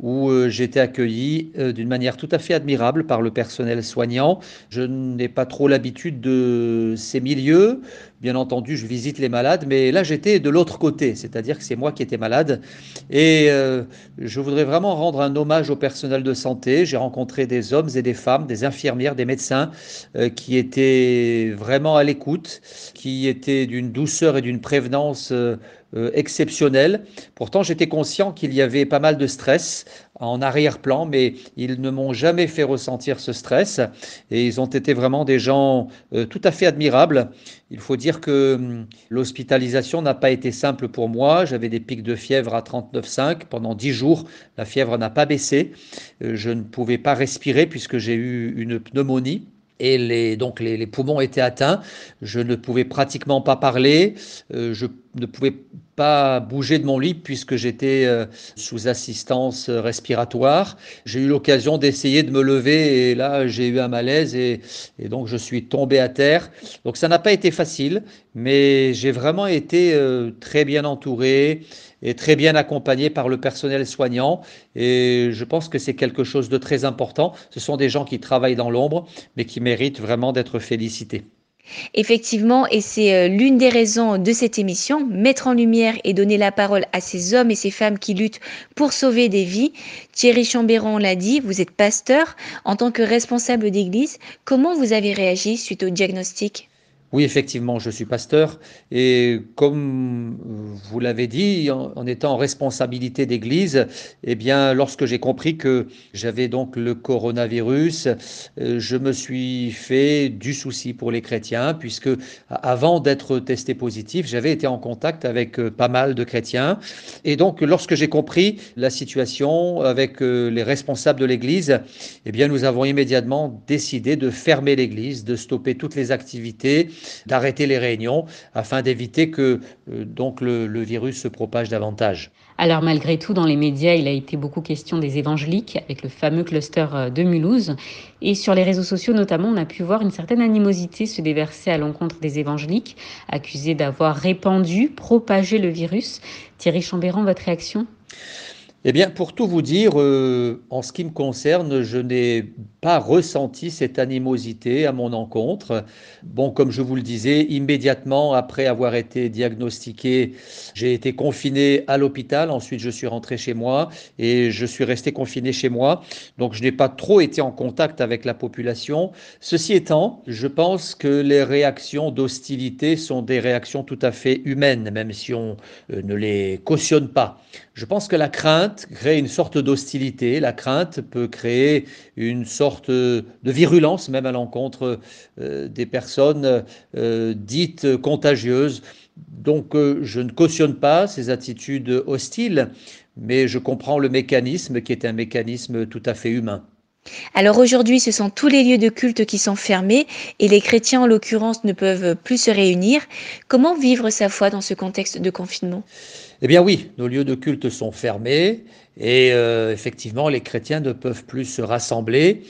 où euh, j'ai été accueilli euh, d'une manière tout à fait admirable par le personnel soignant. Je n'ai pas trop l'habitude de ces milieux. Bien entendu, je visite les malades, mais là j'étais de l'autre côté, c'est-à-dire que c'est moi qui étais malade. Et euh, je voudrais vraiment rendre un hommage au personnel de santé. J'ai rencontré des hommes et des femmes, des infirmières, des médecins euh, qui étaient vraiment à l'écoute, qui étaient d'une douceur et d'une prévenance euh, euh, exceptionnel. Pourtant, j'étais conscient qu'il y avait pas mal de stress en arrière-plan, mais ils ne m'ont jamais fait ressentir ce stress et ils ont été vraiment des gens euh, tout à fait admirables. Il faut dire que hum, l'hospitalisation n'a pas été simple pour moi. J'avais des pics de fièvre à 39,5 pendant 10 jours. La fièvre n'a pas baissé. Je ne pouvais pas respirer puisque j'ai eu une pneumonie et les, donc les, poumons étaient atteints. Je ne pouvais pratiquement pas parler. je ne pouvais pas bouger de mon lit puisque j'étais euh, sous assistance respiratoire. J'ai eu l'occasion d'essayer de me lever et là j'ai eu un malaise et, et, donc je suis tombé à terre. Donc ça n'a pas été facile, mais j'ai vraiment été euh, très bien entouré et très bien accompagné par le personnel soignant et je pense que c'est quelque chose de très important. Ce sont des gens qui travaillent dans l'ombre mais qui méritent vraiment d'être félicités. Effectivement, et c'est euh, l'une des raisons de cette émission, mettre en lumière et donner la parole à ces hommes et ces femmes qui luttent pour sauver des vies. Thierry Chambéron l'a dit, vous êtes pasteur. En tant que responsable d'église, comment vous avez réagi suite au diagnostic? Oui, effectivement, je suis pasteur. Et comme vous l'avez dit, en, étant en responsabilité d'église, eh bien, lorsque j'ai compris que j'avais donc le coronavirus, euh, je me suis fait du souci pour les chrétiens puisque avant d'être testé positif, j'avais été en contact avec euh, pas mal de chrétiens. Et donc lorsque j'ai compris la situation avec euh, les responsables de l'église, eh bien, nous avons immédiatement décidé de fermer l'église, de stopper toutes les activités d'arrêter les réunions afin d'éviter que euh, donc le, le virus se propage davantage. Alors malgré tout, dans les médias, il a été beaucoup question des évangéliques avec le fameux cluster euh, de Mulhouse. Et sur les réseaux sociaux notamment, on a pu voir une certaine animosité se déverser à l'encontre des évangéliques, accusés d'avoir répandu, propagé le virus. Thierry Chambéran, votre réaction? Eh bien, pour tout vous dire, euh, en ce qui me concerne, je n'ai pas ressenti cette animosité à mon encontre. Bon, comme je vous le disais, immédiatement après avoir été diagnostiqué, j'ai été confiné à l'hôpital. Ensuite, je suis rentré chez moi et je suis resté confiné chez moi. Donc, je n'ai pas trop été en contact avec la population. Ceci étant, je pense que les réactions d'hostilité sont des réactions tout à fait humaines, même si on euh, ne les cautionne pas. Je pense que la crainte crée une sorte d'hostilité. La crainte peut créer une sorte de virulence, même à l'encontre euh, des personnes euh, dites contagieuses. Donc euh, je ne cautionne pas ces attitudes hostiles, mais je comprends le mécanisme qui est un mécanisme tout à fait humain. Alors aujourd'hui, ce sont tous les lieux de culte qui sont fermés et les chrétiens, en l'occurrence, ne peuvent plus se réunir. Comment vivre sa foi dans ce contexte de confinement? Eh bien oui, nos lieux de culte sont fermés et euh, effectivement, les chrétiens ne peuvent plus se rassembler.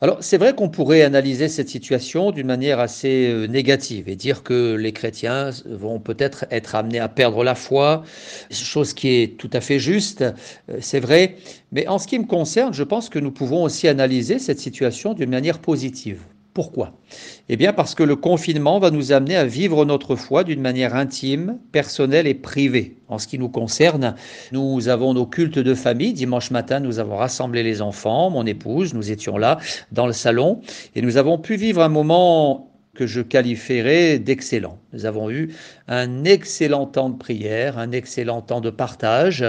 Alors c'est vrai qu'on pourrait analyser cette situation d'une manière assez euh, négative et dire que les chrétiens vont peut-être être amenés à perdre la foi, chose qui est tout à fait juste, euh, c'est vrai, mais en ce qui me concerne, je pense que nous pouvons aussi analyser cette situation d'une manière positive. Pourquoi? Eh bien parce que le confinement va nous amener à vivre notre foi d'une manière intime, personnelle et privée. En ce qui nous concerne, nous avons nos cultes de famille. Dimanche matin, nous avons rassemblé les enfants, mon épouse, nous étions là dans le salon et nous avons pu vivre un moment que je qualifierais d'excellent. Nous avons eu un excellent temps de prière, un excellent temps de partage.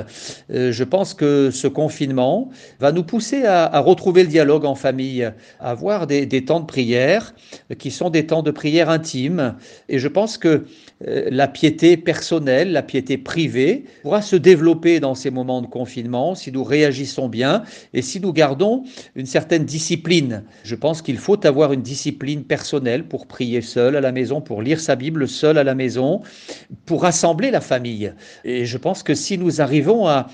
Euh, je pense que ce confinement va nous pousser à, retrouver le dialogue en famille, à avoir des, temps de prière qui sont des temps de prière intimes. Et je pense que euh, la piété personnelle, la piété privée pourra se développer dans ces moments de confinement si nous réagissons bien et si nous gardons une certaine discipline. Je pense qu'il faut avoir une discipline personnelle pour prier seul à la maison, pour lire sa Bible seul à la maison, pour rassembler la famille. Et je pense que si nous arrivons à,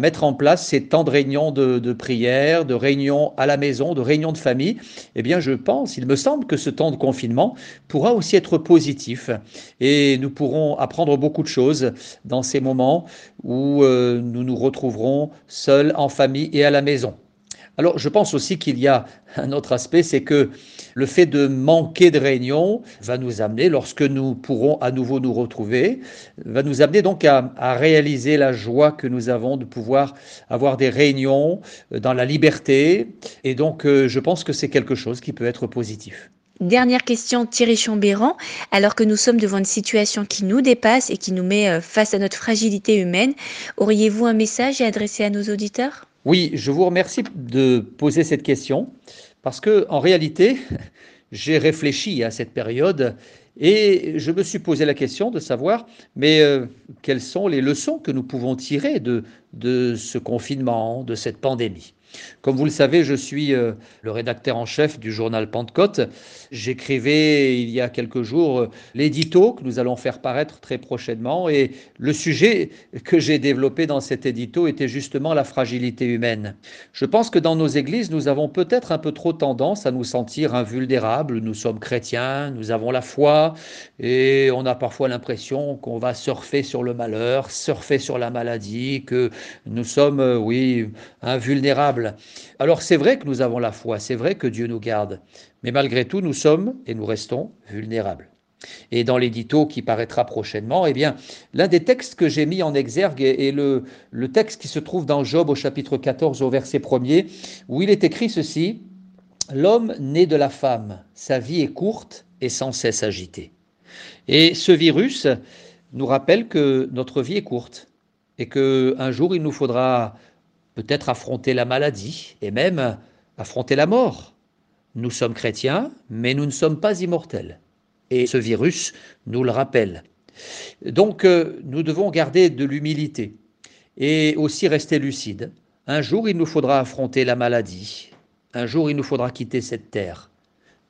mettre en place ces temps de réunion de, prière, de réunion à la maison, de réunion de famille, eh bien je pense, il me semble que ce temps de confinement pourra aussi être positif. Et nous pourrons apprendre beaucoup de choses dans ces moments où euh, nous nous retrouverons seuls en famille et à la maison. Alors je pense aussi qu'il y a un autre aspect, c'est que le fait de manquer de réunions va nous amener, lorsque nous pourrons à nouveau nous retrouver, va nous amener donc à, réaliser la joie que nous avons de pouvoir avoir des réunions euh, dans la liberté. Et donc euh, je pense que c'est quelque chose qui peut être positif. Dernière question, Thierry Chambéran. Alors que nous sommes devant une situation qui nous dépasse et qui nous met euh, face à notre fragilité humaine, auriez-vous un message à adresser à nos auditeurs? Oui, je vous remercie de poser cette question parce que en réalité, <laughs> j'ai réfléchi à cette période et je me suis posé la question de savoir, mais euh, quelles sont les leçons que nous pouvons tirer de, de ce confinement, de cette pandémie? Comme vous le savez, je suis euh, le rédacteur en chef du journal Pentecôte. J'écrivais il y a quelques jours euh, l'édito que nous allons faire paraître très prochainement et le sujet que j'ai développé dans cet édito était justement la fragilité humaine. Je pense que dans nos églises, nous avons peut-être un peu trop tendance à nous sentir invulnérables. Nous sommes chrétiens, nous avons la foi et on a parfois l'impression qu'on va surfer sur le malheur, surfer sur la maladie, que nous sommes, euh, oui, invulnérables alors c'est vrai que nous avons la foi, c'est vrai que Dieu nous garde, mais malgré tout nous sommes et nous restons vulnérables. Et dans l'édito qui paraîtra prochainement, eh bien, l'un des textes que j'ai mis en exergue est le, le texte qui se trouve dans Job au chapitre 14 au verset 1er, où il est écrit ceci, L'homme né de la femme, sa vie est courte et sans cesse agitée. Et ce virus nous rappelle que notre vie est courte et qu'un jour il nous faudra peut-être affronter la maladie et même affronter la mort. Nous sommes chrétiens, mais nous ne sommes pas immortels. Et ce virus nous le rappelle. Donc euh, nous devons garder de l'humilité et aussi rester lucides. Un jour, il nous faudra affronter la maladie. Un jour, il nous faudra quitter cette terre.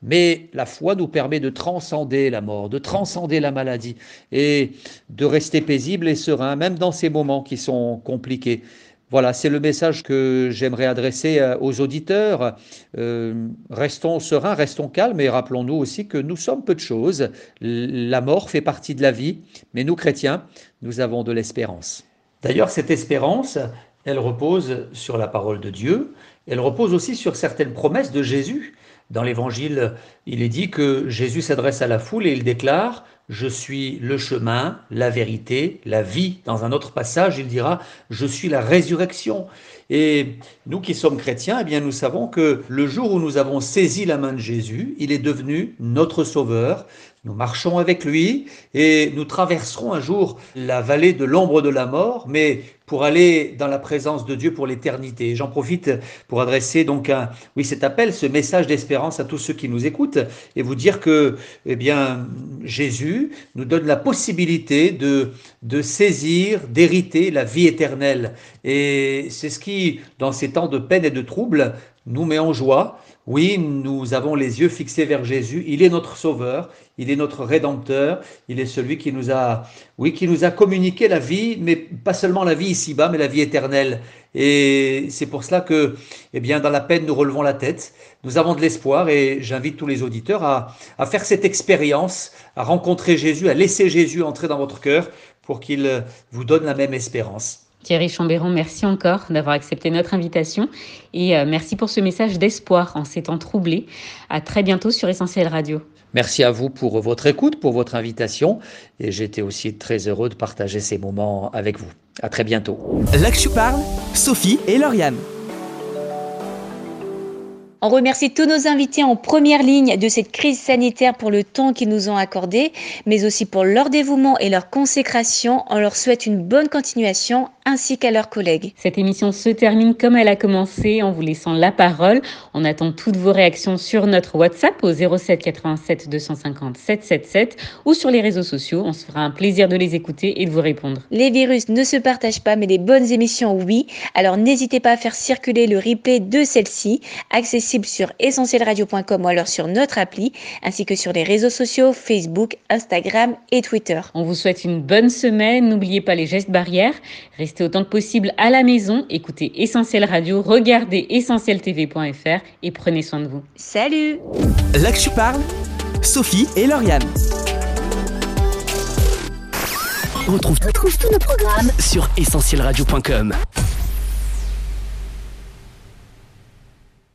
Mais la foi nous permet de transcender la mort, de transcender la maladie et de rester paisible et serein, même dans ces moments qui sont compliqués. Voilà, c'est le message que j'aimerais adresser euh, aux auditeurs. Euh, restons sereins, restons calmes et rappelons-nous aussi que nous sommes peu de choses. La mort fait partie de la vie, mais nous chrétiens, nous avons de l'espérance. D'ailleurs, cette espérance, elle repose sur la parole de Dieu, elle repose aussi sur certaines promesses de Jésus. Dans l'Évangile, il est dit que Jésus s'adresse à la foule et il déclare, je suis le chemin, la vérité, la vie. Dans un autre passage, il dira, je suis la résurrection. Et nous qui sommes chrétiens, eh bien, nous savons que le jour où nous avons saisi la main de Jésus, il est devenu notre sauveur. Nous marchons avec lui et nous traverserons un jour la vallée de l'ombre de la mort, mais pour aller dans la présence de Dieu pour l'éternité. J'en profite pour adresser donc un, oui, cet appel, ce message d'espérance à tous ceux qui nous écoutent et vous dire que, eh bien, Jésus nous donne la possibilité de, de saisir, d'hériter la vie éternelle. Et c'est ce qui, dans ces temps de peine et de trouble, nous met en joie. Oui, nous avons les yeux fixés vers Jésus. Il est notre sauveur, il est notre rédempteur, il est celui qui nous a, oui, qui nous a communiqué la vie, mais pas seulement la vie ici-bas, mais la vie éternelle. Et c'est pour cela que, eh bien, dans la peine, nous relevons la tête. Nous avons de l'espoir et j'invite tous les auditeurs à, faire cette expérience, à rencontrer Jésus, à laisser Jésus entrer dans votre cœur pour qu'il vous donne la même espérance. Thierry Chambéron, merci encore d'avoir accepté notre invitation et euh, merci pour ce message d'espoir en ces temps troublés. À très bientôt sur Essentiel Radio. Merci à vous pour votre écoute, pour votre invitation et j'étais aussi très heureux de partager ces moments avec vous. À très bientôt. Là que je parle, Sophie et Lauriane. On remercie tous nos invités en première ligne de cette crise sanitaire pour le temps qu'ils nous ont accordé, mais aussi pour leur dévouement et leur consécration. On leur souhaite une bonne continuation ainsi qu'à leurs collègues. Cette émission se termine comme elle a commencé en vous laissant la parole. On attend toutes vos réactions sur notre WhatsApp au 07 87 250 777 ou sur les réseaux sociaux. On se fera un plaisir de les écouter et de vous répondre. Les virus ne se partagent pas, mais les bonnes émissions, oui. Alors n'hésitez pas à faire circuler le replay de celle-ci, accessible sur essentielradio.com ou alors sur notre appli, ainsi que sur les réseaux sociaux Facebook, Instagram et Twitter. On vous souhaite une bonne semaine. N'oubliez pas les gestes barrières. Restez autant que possible à la maison. Écoutez Essentiel Radio, regardez essentieltv.fr et prenez soin de vous. Salut Là que je parle, Sophie et Lauriane. On retrouve, retrouve tous nos programmes sur essentielradio.com.